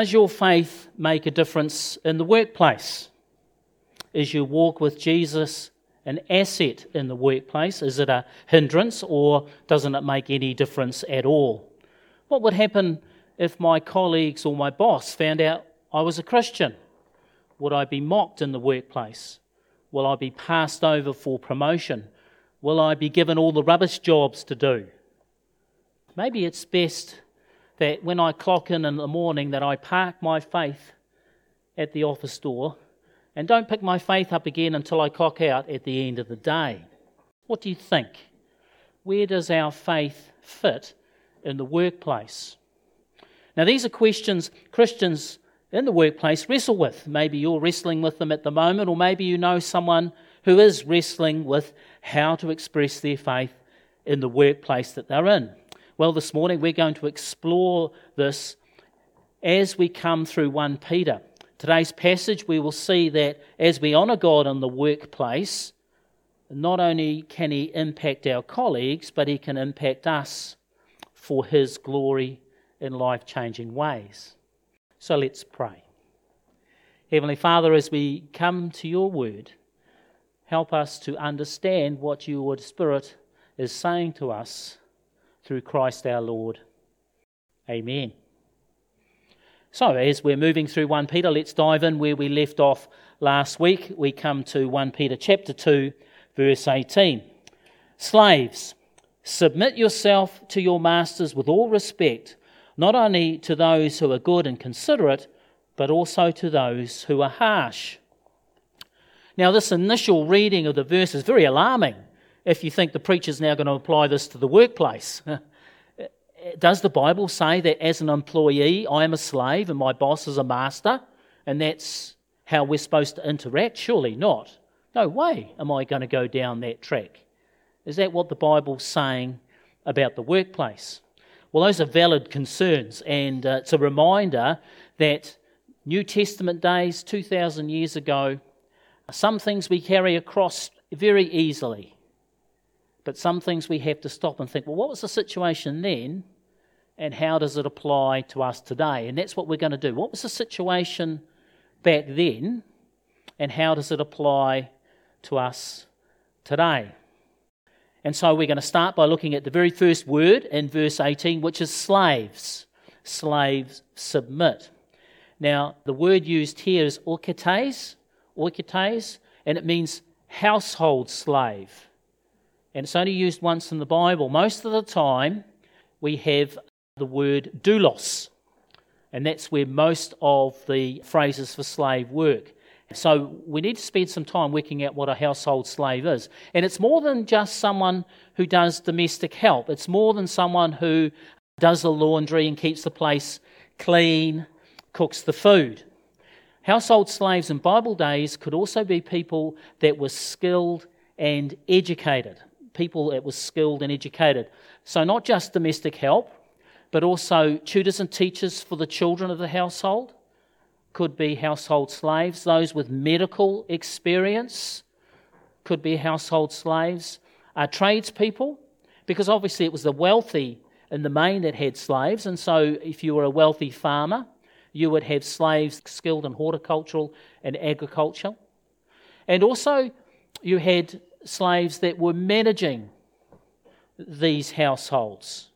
Does your faith make a difference in the workplace? Is your walk with Jesus an asset in the workplace? Is it a hindrance or doesn't it make any difference at all? What would happen if my colleagues or my boss found out I was a Christian? Would I be mocked in the workplace? Will I be passed over for promotion? Will I be given all the rubbish jobs to do? Maybe it's best that when I clock in in the morning that I park my faith at the office door and don't pick my faith up again until I clock out at the end of the day. What do you think? Where does our faith fit in the workplace? Now, these are questions Christians in the workplace wrestle with. Maybe you're wrestling with them at the moment, or maybe you know someone who is wrestling with how to express their faith in the workplace that they're in. Well, this morning we're going to explore this as we come through 1 Peter. Today's passage, we will see that as we honour God in the workplace, not only can He impact our colleagues, but He can impact us for His glory in life changing ways. So let's pray. Heavenly Father, as we come to your word, help us to understand what your Spirit is saying to us through Christ our Lord. Amen. So, as we're moving through 1 Peter, let's dive in where we left off last week. We come to 1 Peter chapter 2, verse 18. Slaves, submit yourself to your masters with all respect, not only to those who are good and considerate, but also to those who are harsh. Now, this initial reading of the verse is very alarming if you think the preacher's now going to apply this to the workplace. does the Bible say that as an employee, I am a slave and my boss is a master, and that's how we're supposed to interact? Surely not. No way am I going to go down that track. Is that what the Bible's saying about the workplace? Well, those are valid concerns, and uh, it's a reminder that New Testament days, 2,000 years ago, some things we carry across very easily. But some things we have to stop and think, well, what was the situation then? And how does it apply to us today? And that's what we're going to do. What was the situation back then? And how does it apply to us today? And so we're going to start by looking at the very first word in verse 18, which is slaves. Slaves submit. Now, the word used here is oiketes, oiketes, and it means household slave and it's only used once in the Bible. Most of the time, we have the word doulos, and that's where most of the phrases for slave work. So we need to spend some time working out what a household slave is. And it's more than just someone who does domestic help, it's more than someone who does the laundry and keeps the place clean, cooks the food. Household slaves in Bible days could also be people that were skilled and educated people that was skilled and educated. So, not just domestic help, but also tutors and teachers for the children of the household. Could be household slaves. Those with medical experience could be household slaves. Uh, tradespeople, because obviously it was the wealthy in the main that had slaves. And so, if you were a wealthy farmer, you would have slaves skilled in horticultural and agriculture. And also, you had slaves that were managing these households.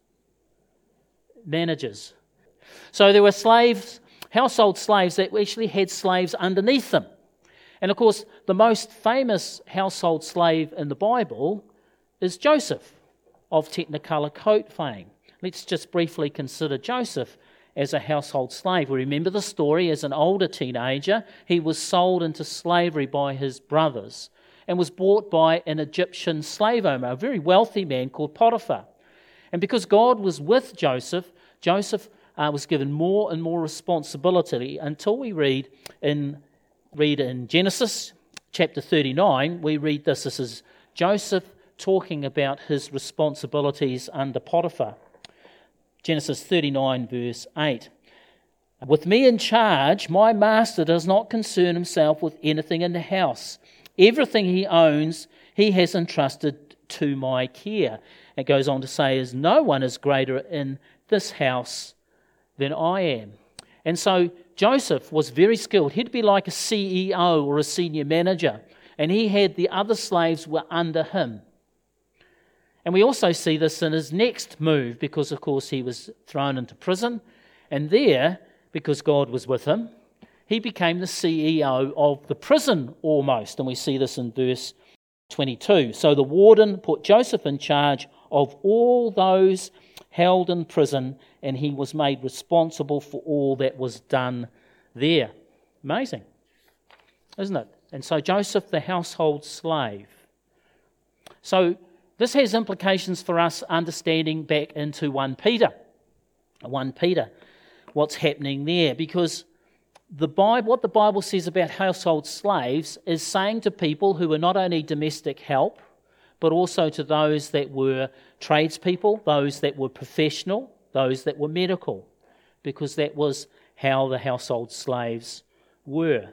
Managers. So there were slaves, household slaves that actually had slaves underneath them. And of course, the most famous household slave in the Bible is Joseph of Technicolor coat fame. Let's just briefly consider Joseph as a household slave. We remember the story as an older teenager, he was sold into slavery by his brothers and was bought by an Egyptian slave owner, a very wealthy man called Potiphar. And because God was with Joseph, Joseph uh, was given more and more responsibility until we read in, read in Genesis chapter 39, we read this. This is Joseph talking about his responsibilities under Potiphar. Genesis 39, verse 8. With me in charge, my master does not concern himself with anything in the house Everything he owns, he has entrusted to my care. It goes on to say, as no one is greater in this house than I am. And so Joseph was very skilled. He'd be like a CEO or a senior manager, and he had the other slaves were under him. And we also see this in his next move because, of course, he was thrown into prison. And there, because God was with him, he became the CEO of the prison almost. And we see this in verse 22. So the warden put Joseph in charge of all those held in prison, and he was made responsible for all that was done there. Amazing, isn't it? And so Joseph, the household slave. So this has implications for us understanding back into 1 Peter. 1 Peter, what's happening there. Because the Bible, what the Bible says about household slaves is saying to people who were not only domestic help, but also to those that were tradespeople, those that were professional, those that were medical, because that was how the household slaves were.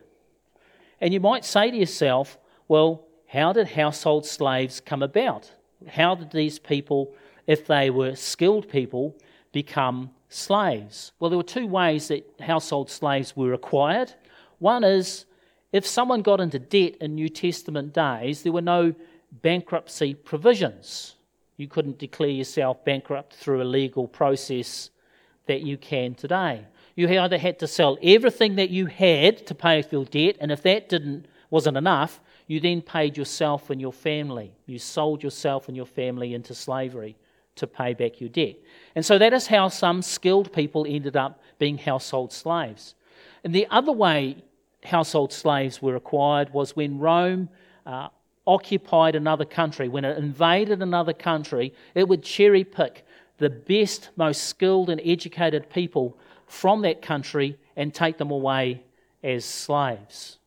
And you might say to yourself, well, how did household slaves come about? How did these people, if they were skilled people, become slaves? Well, there were two ways that household slaves were acquired. One is if someone got into debt in New Testament days, there were no bankruptcy provisions. You couldn't declare yourself bankrupt through a legal process that you can today. You either had to sell everything that you had to pay off your debt, and if that didn't wasn't enough, you then paid yourself and your family. You sold yourself and your family into slavery to pay back your debt. And so that is how some skilled people ended up being household slaves. And the other way household slaves were acquired was when Rome uh, occupied another country, when it invaded another country, it would cherry pick the best, most skilled, and educated people from that country and take them away as slaves.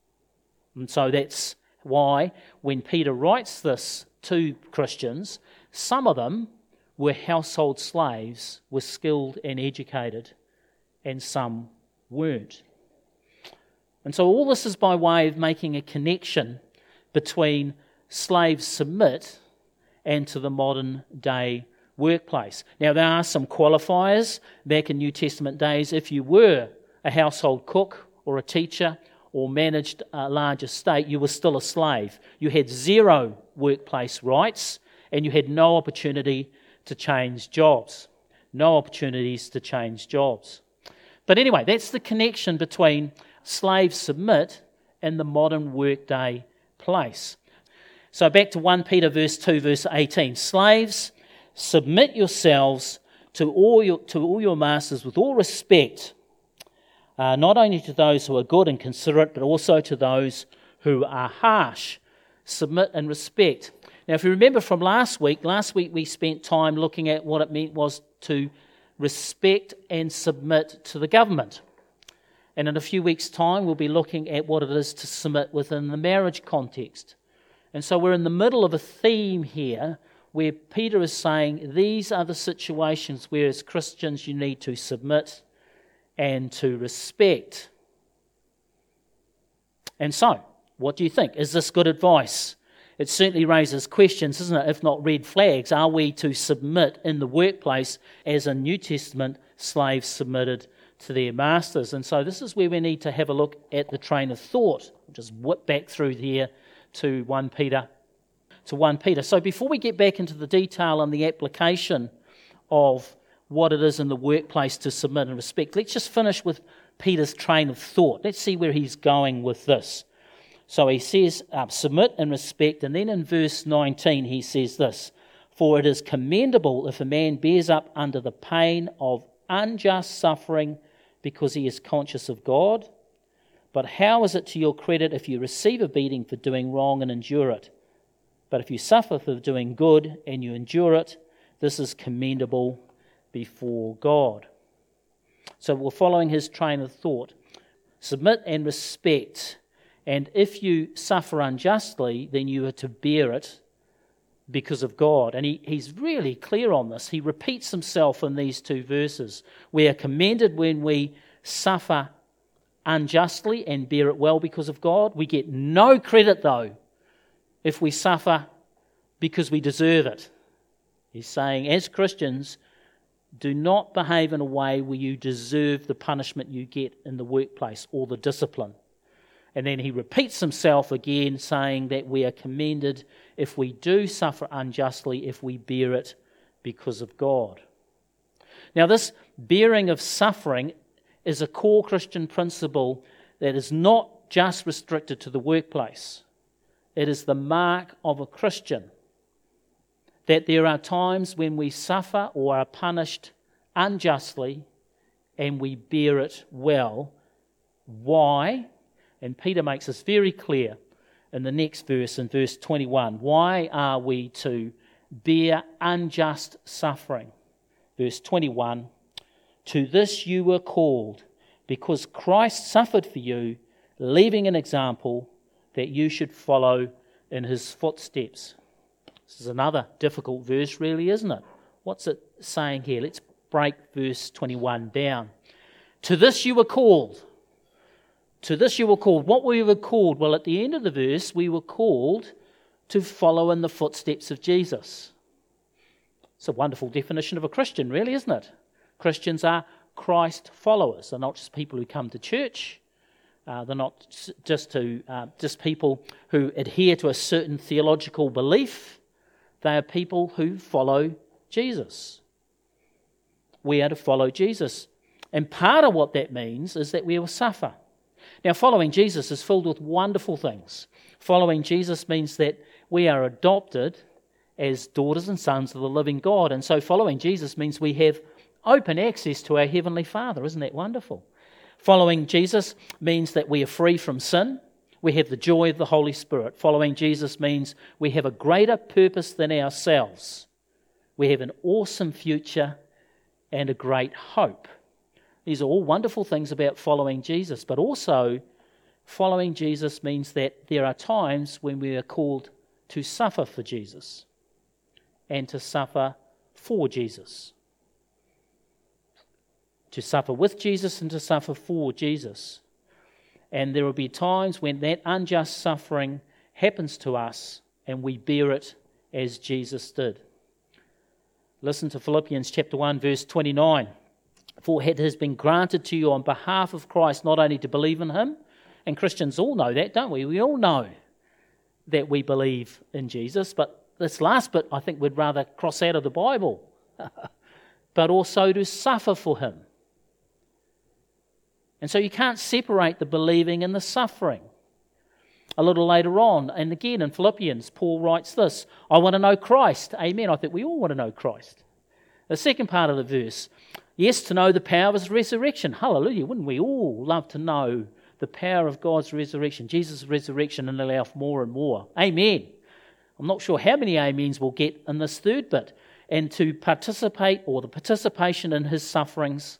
And so that's why, when Peter writes this to Christians, some of them were household slaves, were skilled and educated, and some weren't. And so all this is by way of making a connection between slaves submit and to the modern day workplace. Now, there are some qualifiers back in New Testament days. If you were a household cook or a teacher or managed a large estate, you were still a slave. You had zero workplace rights and you had no opportunity to change jobs. No opportunities to change jobs. But anyway, that's the connection between slaves submit and the modern workday place. So back to 1 Peter verse 2 verse 18. Slaves, submit yourselves to all your, to all your masters with all respect uh, not only to those who are good and considerate, but also to those who are harsh. Submit and respect. Now, if you remember from last week, last week we spent time looking at what it meant was to respect and submit to the government. And in a few weeks' time, we'll be looking at what it is to submit within the marriage context. And so we're in the middle of a theme here where Peter is saying these are the situations where, as Christians, you need to submit and to respect. And so, what do you think? Is this good advice? It certainly raises questions, isn't it? If not red flags, are we to submit in the workplace as a New Testament slave submitted to their masters? And so, this is where we need to have a look at the train of thought. We'll just whip back through here to 1 Peter. To 1 Peter. So, before we get back into the detail and the application of what it is in the workplace to submit and respect. Let's just finish with Peter's train of thought. Let's see where he's going with this. So he says, uh, submit and respect. And then in verse 19, he says this For it is commendable if a man bears up under the pain of unjust suffering because he is conscious of God. But how is it to your credit if you receive a beating for doing wrong and endure it? But if you suffer for doing good and you endure it, this is commendable before God. So we're following his train of thought. Submit and respect. And if you suffer unjustly, then you are to bear it because of God. And he, he's really clear on this. He repeats himself in these two verses. We are commended when we suffer unjustly and bear it well because of God. We get no credit, though, if we suffer because we deserve it. He's saying, as Christians, do not behave in a way where you deserve the punishment you get in the workplace or the discipline. And then he repeats himself again, saying that we are commended if we do suffer unjustly, if we bear it because of God. Now, this bearing of suffering is a core Christian principle that is not just restricted to the workplace. It is the mark of a Christian that there are times when we suffer or are punished unjustly and we bear it well. Why? And Peter makes this very clear in the next verse, in verse 21. Why are we to bear unjust suffering? Verse 21 To this you were called, because Christ suffered for you, leaving an example that you should follow in his footsteps. This is another difficult verse, really, isn't it? What's it saying here? Let's break verse 21 down. To this you were called. To this you were called. What we were we called? Well, at the end of the verse, we were called to follow in the footsteps of Jesus. It's a wonderful definition of a Christian, really, isn't it? Christians are Christ followers. They're not just people who come to church. Uh, they're not just to uh, just people who adhere to a certain theological belief. They are people who follow Jesus. We are to follow Jesus. And part of what that means is that we will suffer. Now, following Jesus is filled with wonderful things. Following Jesus means that we are adopted as daughters and sons of the living God. And so, following Jesus means we have open access to our Heavenly Father. Isn't that wonderful? Following Jesus means that we are free from sin we have the joy of the Holy Spirit. Following Jesus means we have a greater purpose than ourselves. We have an awesome future and a great hope. These are all wonderful things about following Jesus, but also following Jesus means that there are times when we are called to suffer for Jesus and to suffer for Jesus. To suffer with Jesus and to suffer for Jesus. And there will be times when that unjust suffering happens to us and we bear it as Jesus did. Listen to Philippians chapter 1 verse 29. For it has been granted to you on behalf of Christ not only to believe in him, and Christians all know that, don't we? We all know that we believe in Jesus, but this last bit I think we'd rather cross out of the Bible. but also to suffer for him and so you can't separate the believing and the suffering. A little later on, and again in Philippians, Paul writes this I want to know Christ. Amen. I think we all want to know Christ. The second part of the verse, yes, to know the power of his resurrection. Hallelujah. Wouldn't we all love to know the power of God's resurrection, Jesus' resurrection, and allow more and more? Amen. I'm not sure how many amens we'll get in this third bit. And to participate or the participation in his sufferings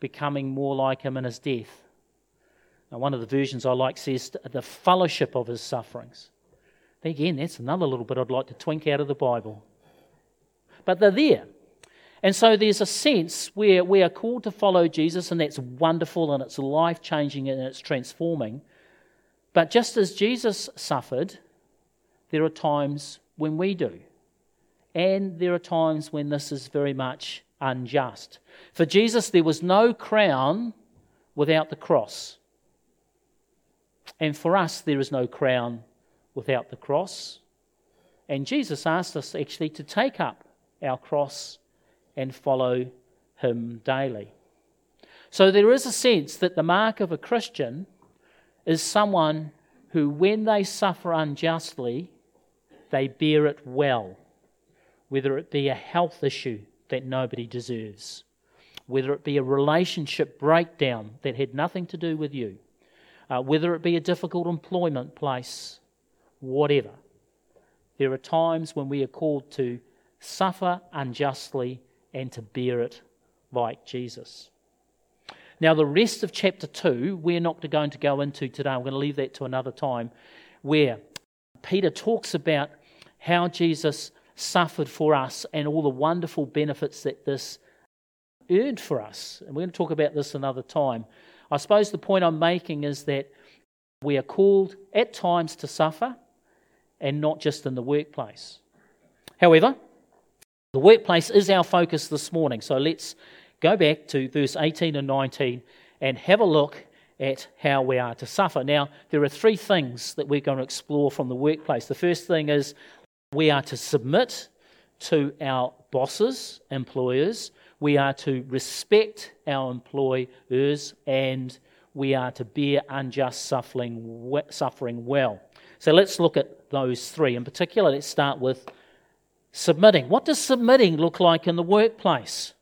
becoming more like him in his death. Now, one of the versions I like says the fellowship of his sufferings. Again, that's another little bit I'd like to twink out of the Bible. But they're there. And so there's a sense where we are called to follow Jesus, and that's wonderful and it's life changing and it's transforming. But just as Jesus suffered, there are times when we do. And there are times when this is very much unjust. For Jesus, there was no crown without the cross. And for us, there is no crown without the cross. And Jesus asked us actually to take up our cross and follow him daily. So there is a sense that the mark of a Christian is someone who, when they suffer unjustly, they bear it well, whether it be a health issue that nobody deserves, whether it be a relationship breakdown that had nothing to do with you, uh, whether it be a difficult employment place, whatever. There are times when we are called to suffer unjustly and to bear it like Jesus. Now, the rest of chapter 2, we're not going to go into today. I'm going to leave that to another time, where Peter talks about how Jesus suffered for us and all the wonderful benefits that this earned for us. And we're going to talk about this another time. I suppose the point I'm making is that we are called at times to suffer and not just in the workplace. However, The workplace is our focus this morning, so let's go back to verse 18 and 19 and have a look at how we are to suffer. Now, there are three things that we're going to explore from the workplace. The first thing is we are to submit to our bosses, employers, we are to respect our employers, and we are to bear unjust suffering, suffering well. So let's look at those three. In particular, let's start with submitting. What does submitting look like in the workplace?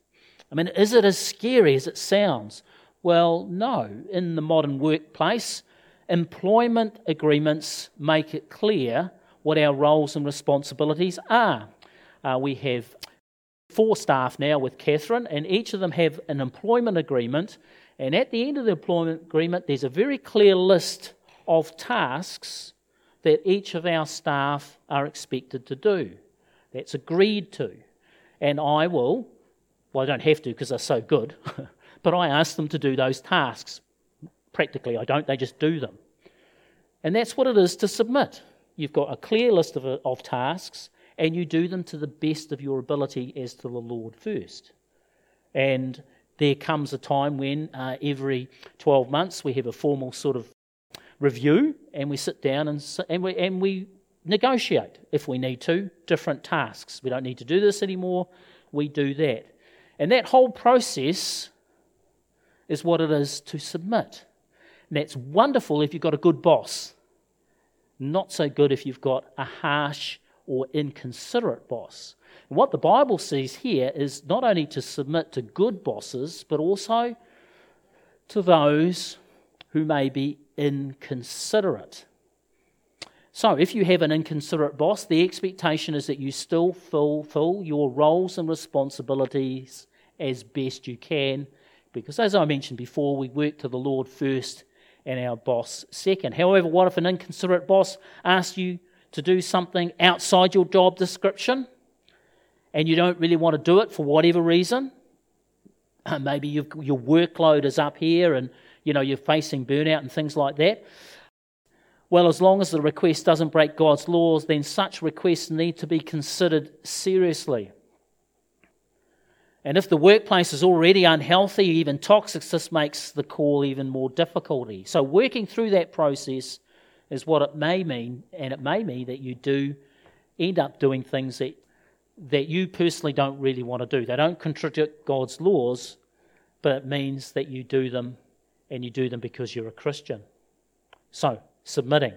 I mean, is it as scary as it sounds? Well, no. In the modern workplace, employment agreements make it clear what our roles and responsibilities are. Uh, we have four staff now with Catherine, and each of them have an employment agreement. And at the end of the employment agreement, there's a very clear list of tasks that each of our staff are expected to do. That's agreed to. And I will, well, I don't have to because they're so good, but I ask them to do those tasks. Practically, I don't, they just do them. And that's what it is to submit. You've got a clear list of, of tasks, and you do them to the best of your ability as to the Lord first. And there comes a time when uh, every 12 months we have a formal sort of review and we sit down and, and, we, and we negotiate, if we need to, different tasks. We don't need to do this anymore, we do that. And that whole process is what it is to submit. And that's wonderful if you've got a good boss. Not so good if you've got a harsh or inconsiderate boss. And what the Bible sees here is not only to submit to good bosses, but also to those who may be inconsiderate. So, if you have an inconsiderate boss, the expectation is that you still fulfill your roles and responsibilities as best you can, because as I mentioned before, we work to the Lord first and our boss second. However, what if an inconsiderate boss asks you to do something outside your job description and you don't really want to do it for whatever reason? Uh, maybe your workload is up here and you know you're facing burnout and things like that. Well, as long as the request doesn't break God's laws, then such requests need to be considered seriously. And if the workplace is already unhealthy, even toxic, this makes the call even more difficulty. So, working through that process is what it may mean, and it may mean that you do end up doing things that, that you personally don't really want to do. They don't contradict God's laws, but it means that you do them, and you do them because you're a Christian. So, submitting.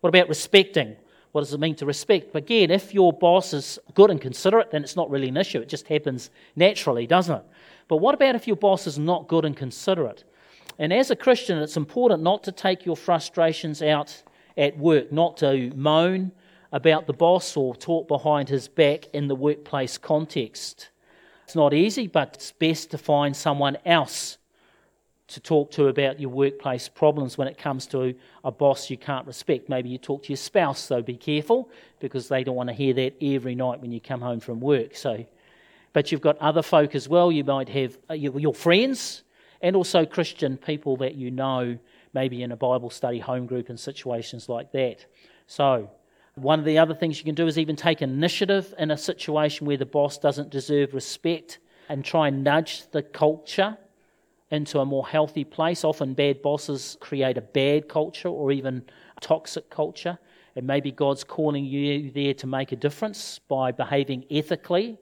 What about respecting? What does it mean to respect? Again, if your boss is good and considerate, then it's not really an issue. It just happens naturally, doesn't it? But what about if your boss is not good and considerate? And as a Christian, it's important not to take your frustrations out at work, not to moan about the boss or talk behind his back in the workplace context. It's not easy, but it's best to find someone else to talk to about your workplace problems when it comes to a boss you can't respect. Maybe you talk to your spouse, so be careful because they don't want to hear that every night when you come home from work. So, but you've got other folk as well. You might have uh, your friends and also Christian people that you know, maybe in a Bible study home group and situations like that. So, one of the other things you can do is even take initiative in a situation where the boss doesn't deserve respect and try and nudge the culture into a more healthy place. Often, bad bosses create a bad culture or even toxic culture. And maybe God's calling you there to make a difference by behaving ethically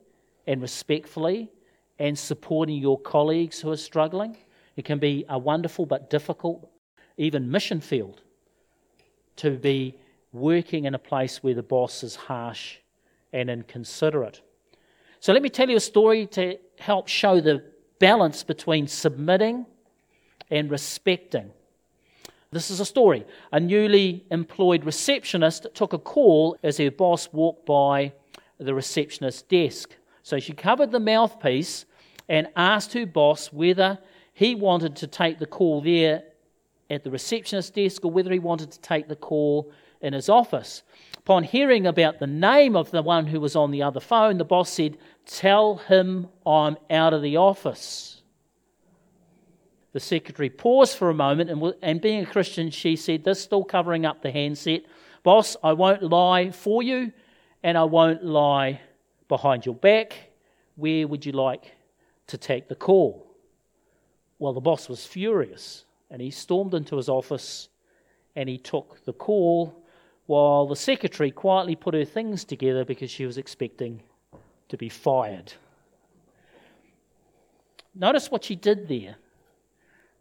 and respectfully and supporting your colleagues who are struggling. It can be a wonderful but difficult, even mission field, to be working in a place where the boss is harsh and inconsiderate. So, let me tell you a story to help show the balance between submitting and respecting. This is a story. A newly employed receptionist took a call as her boss walked by the receptionist's desk. So she covered the mouthpiece and asked her boss whether he wanted to take the call there at the receptionist's desk or whether he wanted to take the call in his office. Upon hearing about the name of the one who was on the other phone, the boss said, Tell him I'm out of the office. The secretary paused for a moment, and, and being a Christian, she said, This still covering up the handset. Boss, I won't lie for you, and I won't lie behind your back. Where would you like to take the call? Well, the boss was furious and he stormed into his office and he took the call while the secretary quietly put her things together because she was expecting to be fired. Notice what she did there.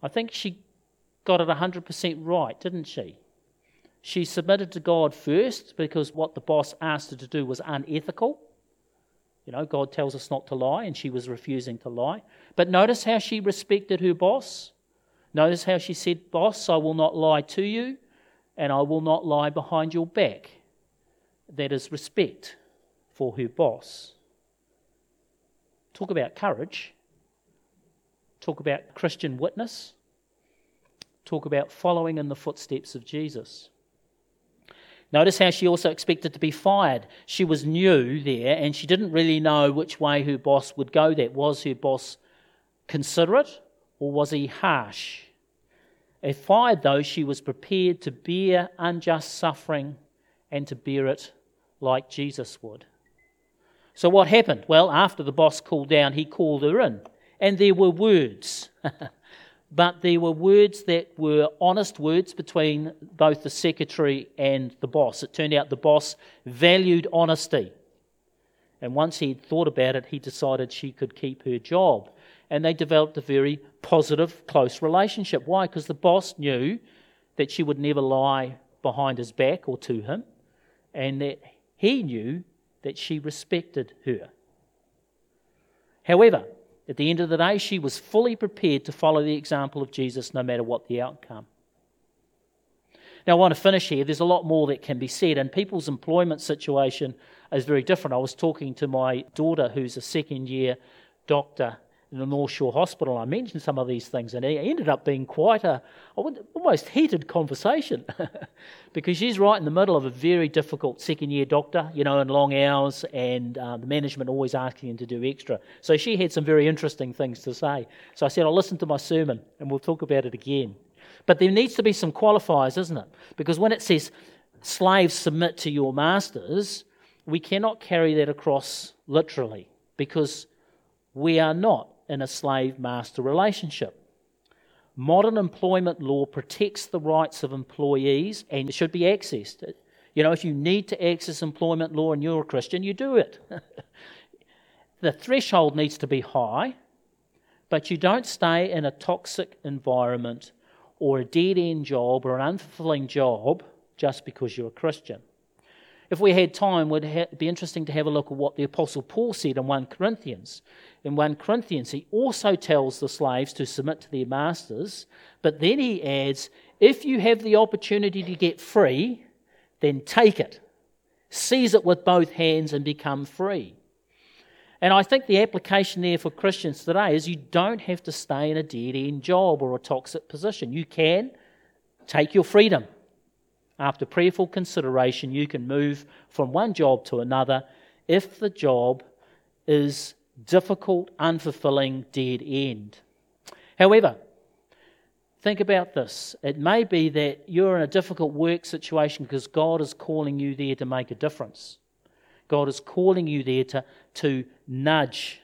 I think she got it 100% right, didn't she? She submitted to God first because what the boss asked her to do was unethical. You know, God tells us not to lie, and she was refusing to lie. But notice how she respected her boss. Notice how she said, Boss, I will not lie to you, and I will not lie behind your back. That is respect for her boss. Talk about courage. Talk about Christian witness. Talk about following in the footsteps of Jesus. Notice how she also expected to be fired. She was new there and she didn't really know which way her boss would go that. Was her boss considerate or was he harsh? If fired, though, she was prepared to bear unjust suffering and to bear it like Jesus would. So, what happened? Well, after the boss cooled down, he called her in, and there were words. but there were words that were honest words between both the secretary and the boss. It turned out the boss valued honesty. And once he'd thought about it, he decided she could keep her job. And they developed a very positive, close relationship. Why? Because the boss knew that she would never lie behind his back or to him, and that he knew that she respected her. However, at the end of the day, she was fully prepared to follow the example of Jesus no matter what the outcome. Now, I want to finish here. There's a lot more that can be said, and people's employment situation is very different. I was talking to my daughter, who's a second year doctor the North Shore Hospital. I mentioned some of these things, and it ended up being quite a almost heated conversation because she's right in the middle of a very difficult second year doctor, you know, and long hours, and uh, the management always asking him to do extra. So she had some very interesting things to say. So I said, I'll listen to my sermon and we'll talk about it again. But there needs to be some qualifiers, isn't it? Because when it says slaves submit to your masters, we cannot carry that across literally because we are not in a slave master relationship. Modern employment law protects the rights of employees and it should be accessed. You know, if you need to access employment law and you're a Christian, you do it. the threshold needs to be high, but you don't stay in a toxic environment or a dead end job or an unfulfilling job just because you're a Christian. If we had time, would be interesting to have a look at what the Apostle Paul said in 1 Corinthians. In 1 Corinthians, he also tells the slaves to submit to their masters, but then he adds, if you have the opportunity to get free, then take it. Seize it with both hands and become free. And I think the application there for Christians today is you don't have to stay in a dead end job or a toxic position. You can take your freedom after prayerful consideration, you can move from one job to another if the job is difficult, unfulfilling, dead end. However, think about this. It may be that you're in a difficult work situation because God is calling you there to make a difference. God is calling you there to, to nudge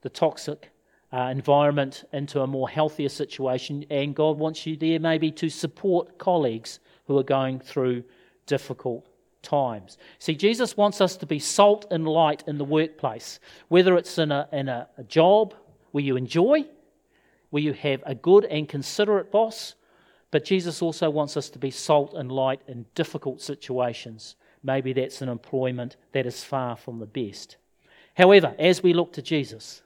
the toxic uh, environment into a more healthier situation, and God wants you there maybe to support colleagues who are going through difficult times. See, Jesus wants us to be salt and light in the workplace, whether it's in a, in a, a job where you enjoy, where you have a good and considerate boss, but Jesus also wants us to be salt and light in difficult situations. Maybe that's an employment that is far from the best. However, as we look to Jesus,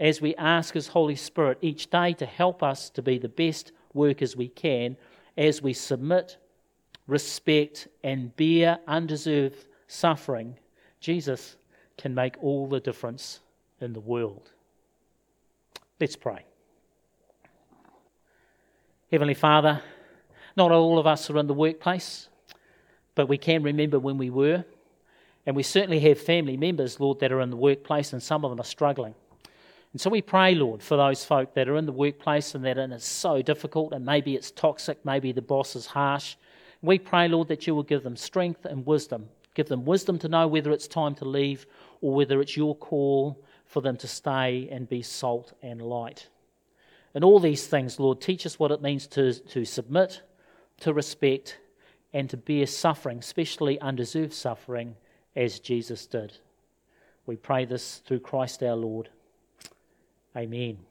as we ask His Holy Spirit each day to help us to be the best workers we can, as we submit, respect, and bear undeserved suffering, Jesus can make all the difference in the world. Let's pray. Heavenly Father, not all of us are in the workplace, but we can remember when we were. And we certainly have family members, Lord, that are in the workplace, and some of them are struggling. And so we pray, Lord, for those folk that are in the workplace and that it is so difficult and maybe it's toxic, maybe the boss is harsh. We pray, Lord, that you will give them strength and wisdom. Give them wisdom to know whether it's time to leave or whether it's your call for them to stay and be salt and light. And all these things, Lord, teach us what it means to, to submit, to respect, and to bear suffering, especially undeserved suffering, as Jesus did. We pray this through Christ our Lord. I mean.